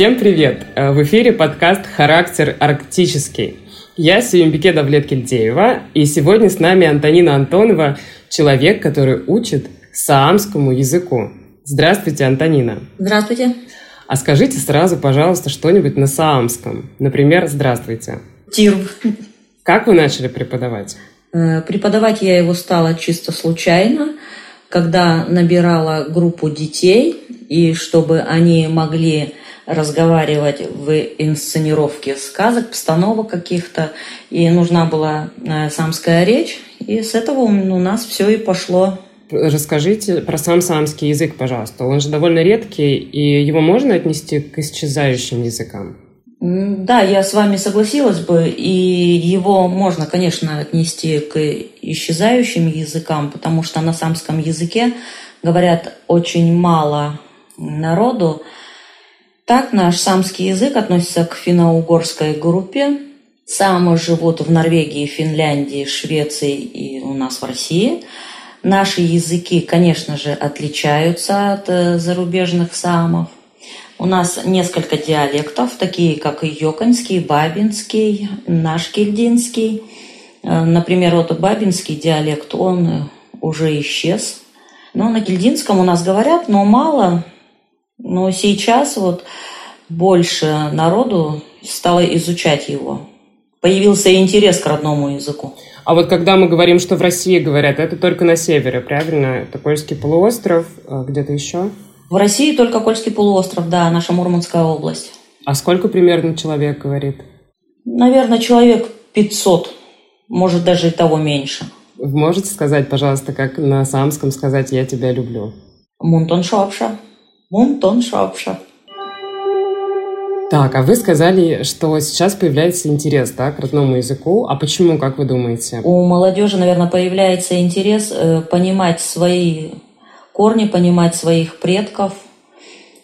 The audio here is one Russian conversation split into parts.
Всем привет! Э, в эфире подкаст «Характер арктический». Я Сюембике Давлет-Кельдеева, и сегодня с нами Антонина Антонова, человек, который учит саамскому языку. Здравствуйте, Антонина. Здравствуйте. А скажите сразу, пожалуйста, что-нибудь на саамском. Например, «Здравствуйте». Тирв. Как вы начали преподавать? Э, преподавать я его стала чисто случайно, когда набирала группу детей, и чтобы они могли разговаривать в инсценировке сказок, постановок каких-то, и нужна была э, самская речь, и с этого у нас все и пошло. Расскажите про сам самский язык, пожалуйста. Он же довольно редкий, и его можно отнести к исчезающим языкам? Да, я с вами согласилась бы, и его можно, конечно, отнести к исчезающим языкам, потому что на самском языке говорят очень мало народу, так наш самский язык относится к финно-угорской группе. Самы живут в Норвегии, Финляндии, Швеции и у нас в России. Наши языки, конечно же, отличаются от э, зарубежных самов. У нас несколько диалектов, такие как Йоконский, Бабинский, наш кельдинский. Э, например, вот бабинский диалект, он уже исчез. Но на кельдинском у нас говорят, но мало, но сейчас вот больше народу стало изучать его. Появился интерес к родному языку. А вот когда мы говорим, что в России говорят, это только на севере, правильно? Это Кольский полуостров, а где-то еще? В России только Кольский полуостров, да, наша Мурманская область. А сколько примерно человек говорит? Наверное, человек 500, может даже и того меньше. Можете сказать, пожалуйста, как на самском сказать «я тебя люблю»? Мунтон шопша. Мунтон шопша. Так, а вы сказали, что сейчас появляется интерес да, к родному языку. А почему, как вы думаете? У молодежи, наверное, появляется интерес э, понимать свои корни, понимать своих предков.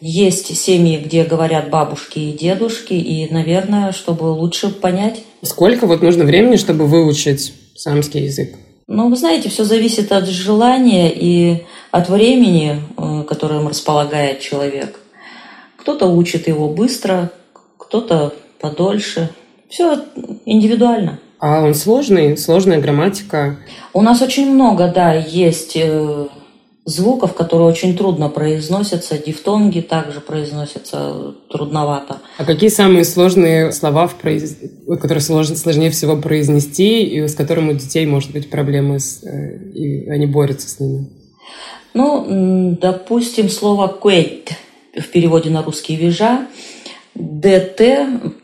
Есть семьи, где говорят бабушки и дедушки, и, наверное, чтобы лучше понять. Сколько вот нужно времени, чтобы выучить самский язык? Ну, вы знаете, все зависит от желания и от времени, э, которым располагает человек. Кто-то учит его быстро, кто-то подольше. Все индивидуально. А он сложный, сложная грамматика? У нас очень много, да, есть э, звуков, которые очень трудно произносятся. Дифтонги также произносятся трудновато. А какие самые сложные слова, в произ... которые сложно, сложнее всего произнести, и с которыми у детей может быть проблемы, с... Э, и они борются с ними? Ну, допустим, слово «куэйт» в переводе на русский «вижа», ДТ,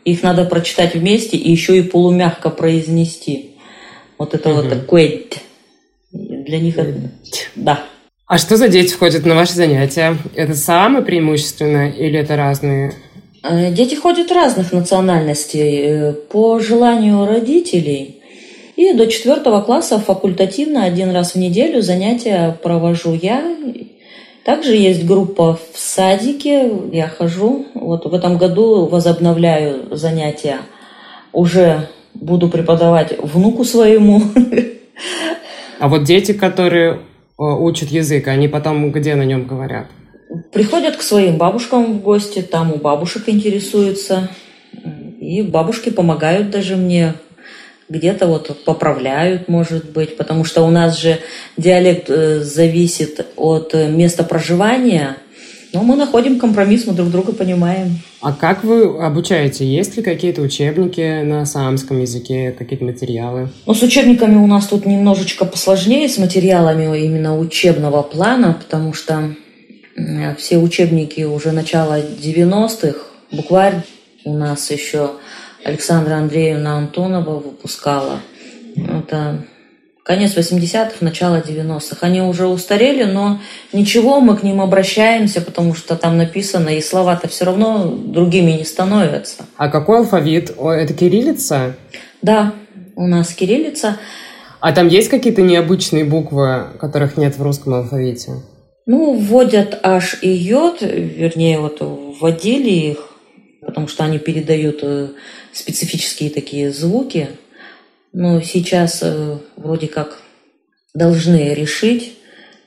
их надо прочитать вместе и еще и полумягко произнести. Вот это угу. вот «куэйт». Для них это... Да. А что за дети входят на ваши занятия? Это самые преимущественно или это разные? Э, дети ходят разных национальностей э, по желанию родителей. И до четвертого класса факультативно один раз в неделю занятия провожу я. Также есть группа в садике, я хожу. Вот в этом году возобновляю занятия. Уже буду преподавать внуку своему. А вот дети, которые учат язык, они потом где на нем говорят? Приходят к своим бабушкам в гости, там у бабушек интересуются. И бабушки помогают даже мне где-то вот поправляют, может быть, потому что у нас же диалект э, зависит от места проживания – но мы находим компромисс, мы друг друга понимаем. А как вы обучаете? Есть ли какие-то учебники на самском языке, какие-то материалы? Ну, с учебниками у нас тут немножечко посложнее, с материалами именно учебного плана, потому что все учебники уже начала 90-х, букварь у нас еще Александра Андреевна Антонова выпускала. Это конец 80-х, начало 90-х. Они уже устарели, но ничего, мы к ним обращаемся, потому что там написано, и слова-то все равно другими не становятся. А какой алфавит? Это кириллица? Да, у нас кириллица. А там есть какие-то необычные буквы, которых нет в русском алфавите? Ну, вводят H и J, вернее, вот вводили их, потому что они передают э, специфические такие звуки – но сейчас э, вроде как должны решить,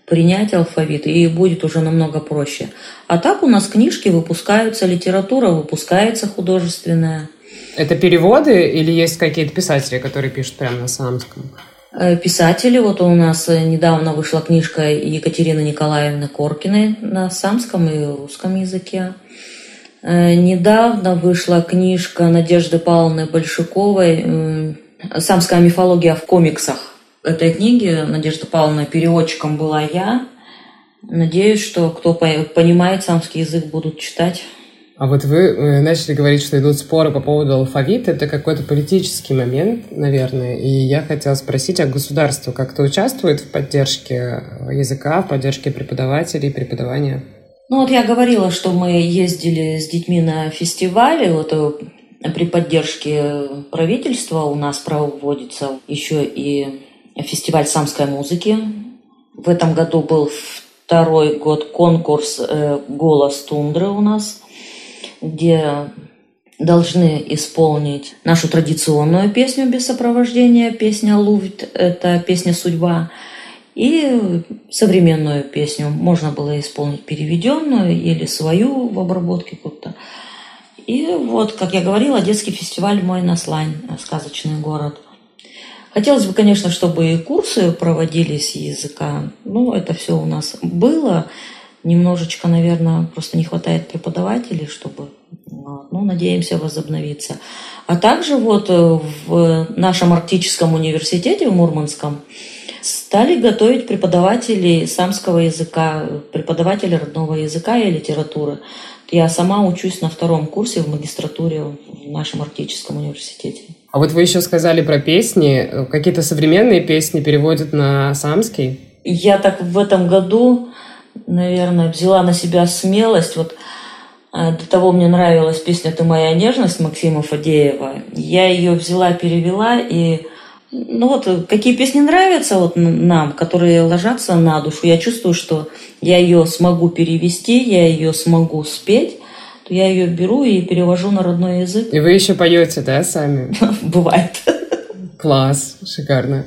принять алфавит, и будет уже намного проще. А так у нас книжки выпускаются, литература выпускается художественная. Это переводы или есть какие-то писатели, которые пишут прямо на самском? Э, писатели, вот у нас недавно вышла книжка Екатерины Николаевны Коркиной на самском и русском языке. Э, недавно вышла книжка Надежды Павловны Большаковой «Самская мифология в комиксах» этой книги Надежда Павловна переводчиком была я. Надеюсь, что кто понимает самский язык, будут читать. А вот вы э, начали говорить, что идут споры по поводу алфавита. Это какой-то политический момент, наверное. И я хотела спросить, а государство как-то участвует в поддержке языка, в поддержке преподавателей, преподавания? Ну вот я говорила, что мы ездили с детьми на фестивале. Вот э, при поддержке правительства у нас проводится еще и фестиваль самской музыки. В этом году был второй год конкурс э, «Голос тундры» у нас, где должны исполнить нашу традиционную песню без сопровождения, песня «Лувит» — это песня «Судьба», и современную песню можно было исполнить переведенную или свою в обработке как-то. И вот, как я говорила, детский фестиваль «Мой наслань», сказочный город. Хотелось бы, конечно, чтобы и курсы проводились языка. Ну, это все у нас было. Немножечко, наверное, просто не хватает преподавателей, чтобы, ну, надеемся, возобновиться. А также вот э, в нашем арктическом университете в Мурманском стали готовить преподавателей самского языка, преподавателей родного языка и литературы. Я сама учусь на втором курсе в магистратуре в нашем арктическом университете. А вот вы еще сказали про песни. Какие-то современные песни переводят на самский? Я так в этом году, наверное, взяла на себя смелость. Вот э, до того мне нравилась песня «Ты моя нежность» Максима Фадеева. Я ее взяла, перевела, и ну вот какие песни нравятся вот нам, которые ложатся на душу, я чувствую, что я ее смогу перевести, я ее смогу спеть то я ее беру и перевожу на родной язык. И вы еще поете, да, сами? Бывает. Класс, шикарно.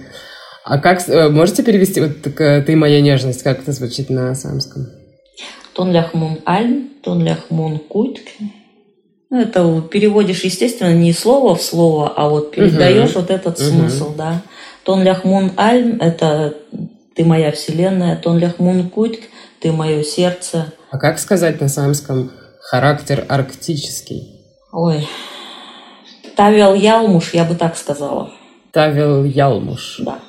А как э, можете перевести вот ты моя нежность, как это звучит на самском? Тон ляхмун альм, тон ляхмун кутк. Ну, это переводишь, естественно, не слово в слово, а вот передаешь угу. вот этот угу. смысл, да. Тон ляхмун альм – это ты моя вселенная, тон ляхмун кутк – ты мое сердце. А как сказать на самском Характер арктический. Ой, Тавел Ялмуш, я бы так сказала. Тавел Ялмуш. Да.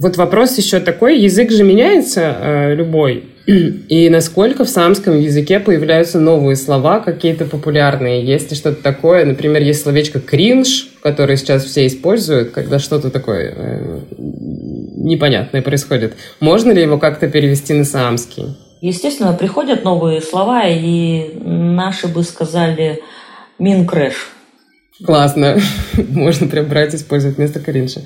Вот вопрос еще такой, язык же меняется э, любой. И насколько в самском языке появляются новые слова, какие-то популярные? Есть ли что-то такое? Например, есть словечко «кринж», которое сейчас все используют, когда что-то такое э, непонятное происходит. Можно ли его как-то перевести на самский? Естественно, приходят новые слова, и наши бы сказали «минкрэш». Классно. Можно прям брать и использовать вместо кринжа.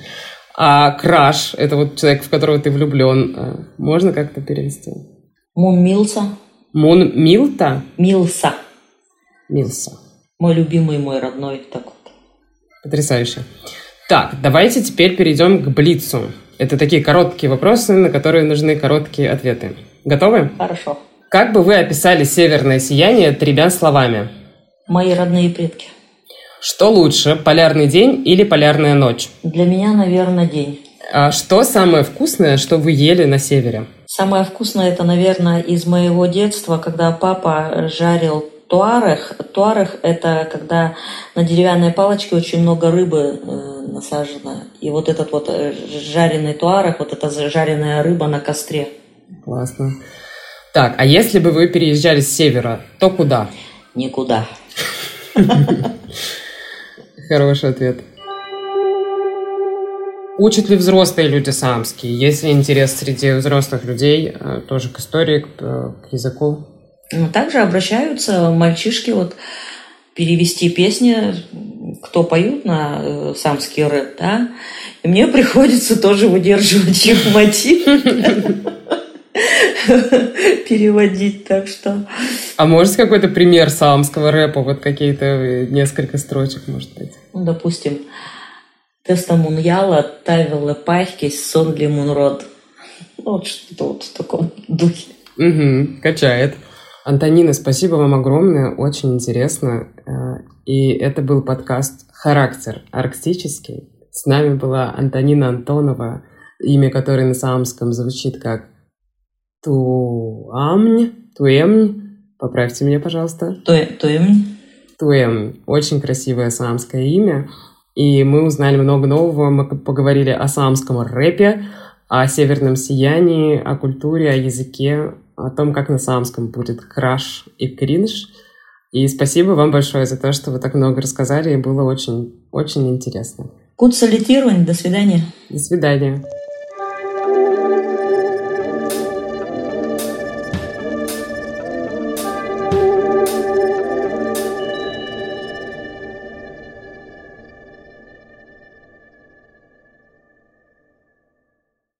А краш – это вот человек, в которого ты влюблен. А можно как-то перевести? Мун Милса. Мун Милта? Милса. Милса. Мой любимый, мой родной. Так вот. Потрясающе. Так, давайте теперь перейдем к Блицу. Это такие короткие вопросы, на которые нужны короткие ответы. Готовы? Хорошо. Как бы вы описали северное сияние тремя словами? Мои родные предки. Что лучше, полярный день или полярная ночь? Для меня, наверное, день. А что самое вкусное, что вы ели на севере? Самое вкусное это, наверное, из моего детства, когда папа жарил туарех. Туарех – это когда на деревянной палочке очень много рыбы э, насажено. И вот этот вот э, жареный туарех, вот эта жареная рыба на костре. Классно. Так, а если бы вы переезжали с севера, то куда? Никуда. Хороший ответ. Учат ли взрослые люди самский? Есть ли интерес среди взрослых людей э, тоже к истории, к, э, к языку? Ну, также обращаются мальчишки вот перевести песни, кто поют на э, самский рэп, да, и мне приходится тоже выдерживать их мотив. переводить, так что... А можете какой-то пример саамского рэпа, вот какие-то э, несколько строчек, может быть? Ну, допустим, Теста муньяла тавила пахкись сон для мунрод. Вот что-то вот в таком духе. Угу, качает. Антонина, спасибо вам огромное, очень интересно. Э, и это был подкаст «Характер арктический». С нами была Антонина Антонова, имя которой на самском звучит как Туамнь, Туэмнь. Поправьте меня, пожалуйста. Туэмнь. Туэмнь. Очень красивое самское имя. И мы узнали много нового. Мы поговорили о самском рэпе, о северном сиянии, о культуре, о языке, о том, как на самском будет краш и кринж. И спасибо вам большое за то, что вы так много рассказали, и было очень, очень интересно. Кут салютирование, до свидания. До свидания.